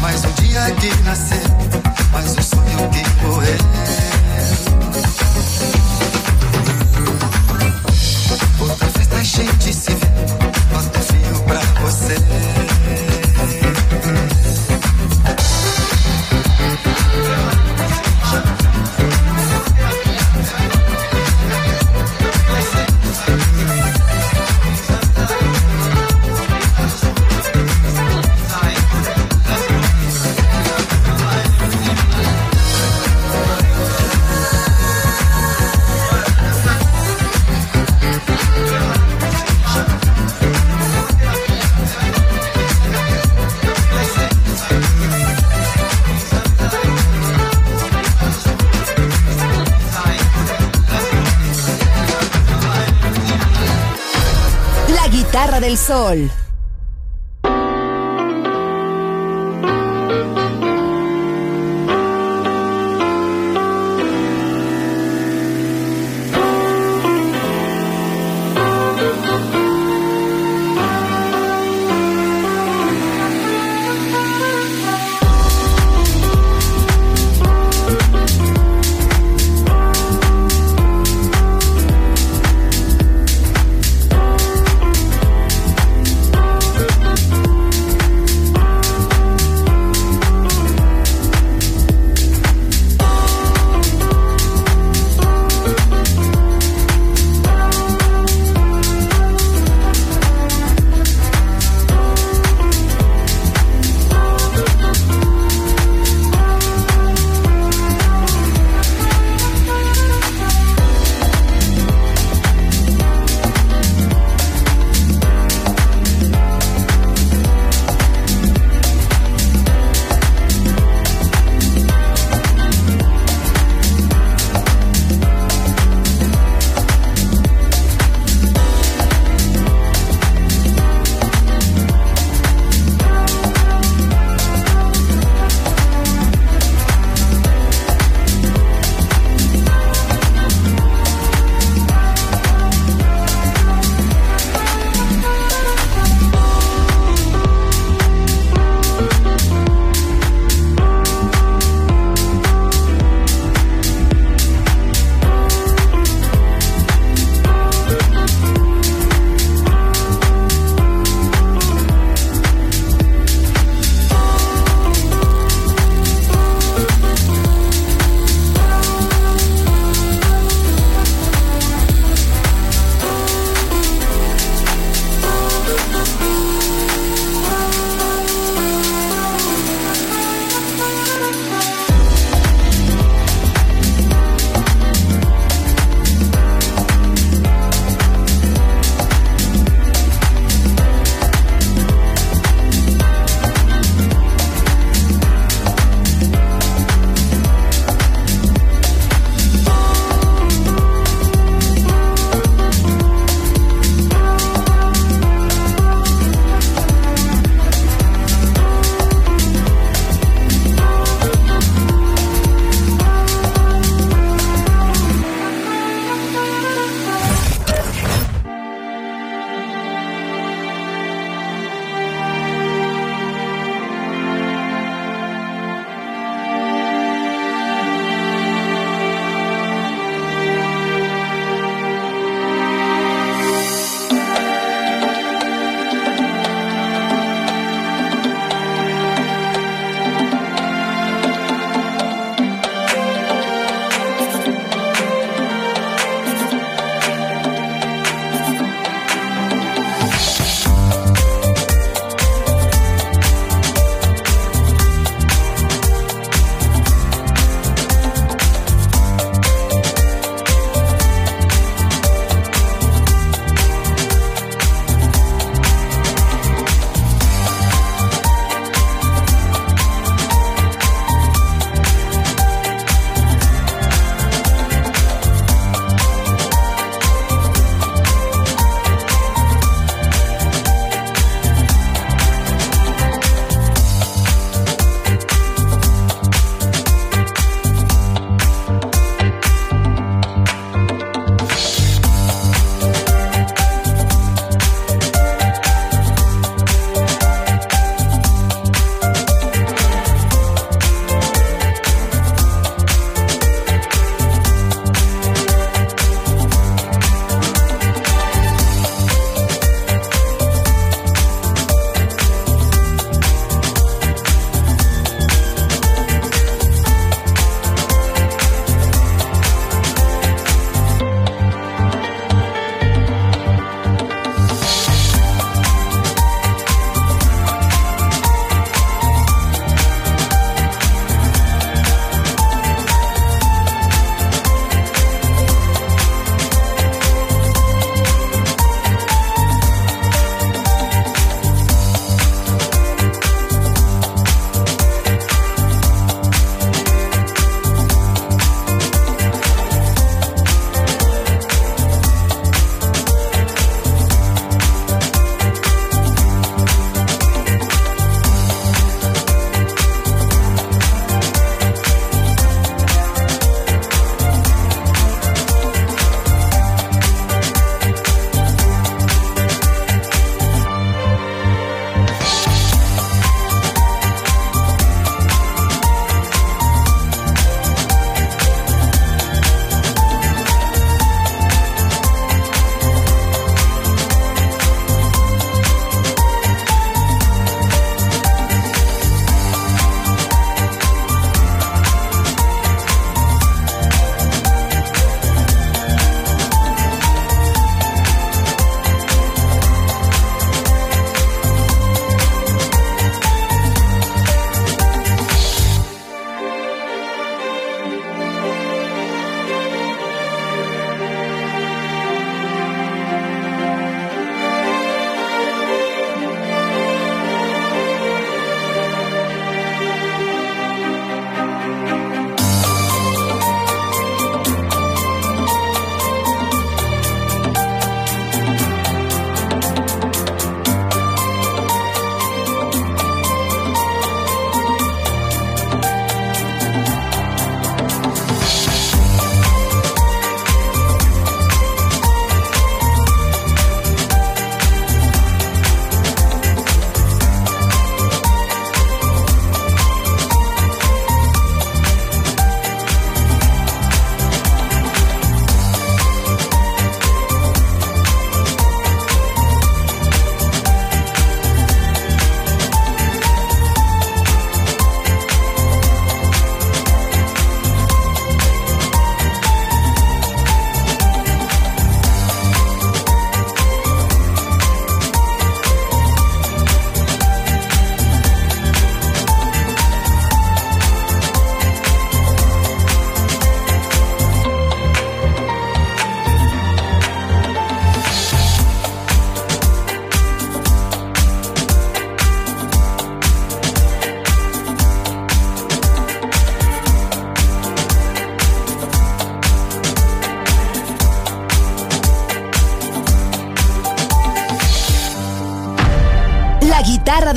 Mas um dia que de nascer, mais um sonho de correr. Sol.